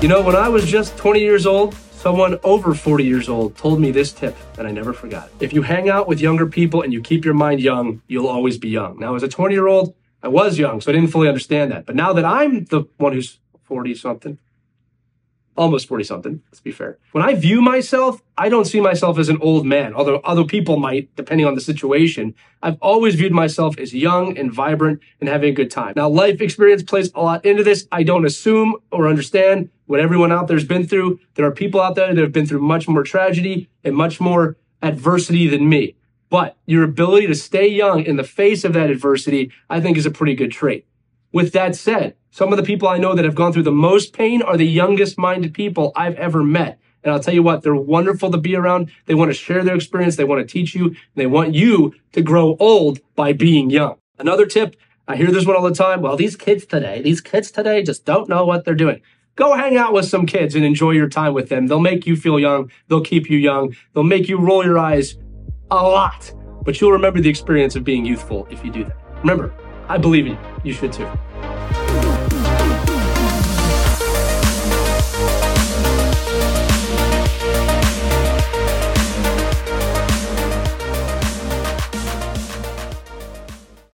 You know, when I was just 20 years old, someone over 40 years old told me this tip that I never forgot. If you hang out with younger people and you keep your mind young, you'll always be young. Now, as a 20 year old, I was young, so I didn't fully understand that. But now that I'm the one who's 40 something, almost 40 something, let's be fair. When I view myself, I don't see myself as an old man, although other people might, depending on the situation. I've always viewed myself as young and vibrant and having a good time. Now, life experience plays a lot into this. I don't assume or understand what everyone out there's been through. There are people out there that have been through much more tragedy and much more adversity than me. But your ability to stay young in the face of that adversity, I think is a pretty good trait. With that said, some of the people I know that have gone through the most pain are the youngest minded people I've ever met. And I'll tell you what, they're wonderful to be around. They want to share their experience. They want to teach you. they want you to grow old by being young. Another tip, I hear this one all the time. Well, these kids today, these kids today just don't know what they're doing. Go hang out with some kids and enjoy your time with them. They'll make you feel young. They'll keep you young. They'll make you roll your eyes a lot. But you'll remember the experience of being youthful if you do that. Remember, I believe in you. You should too.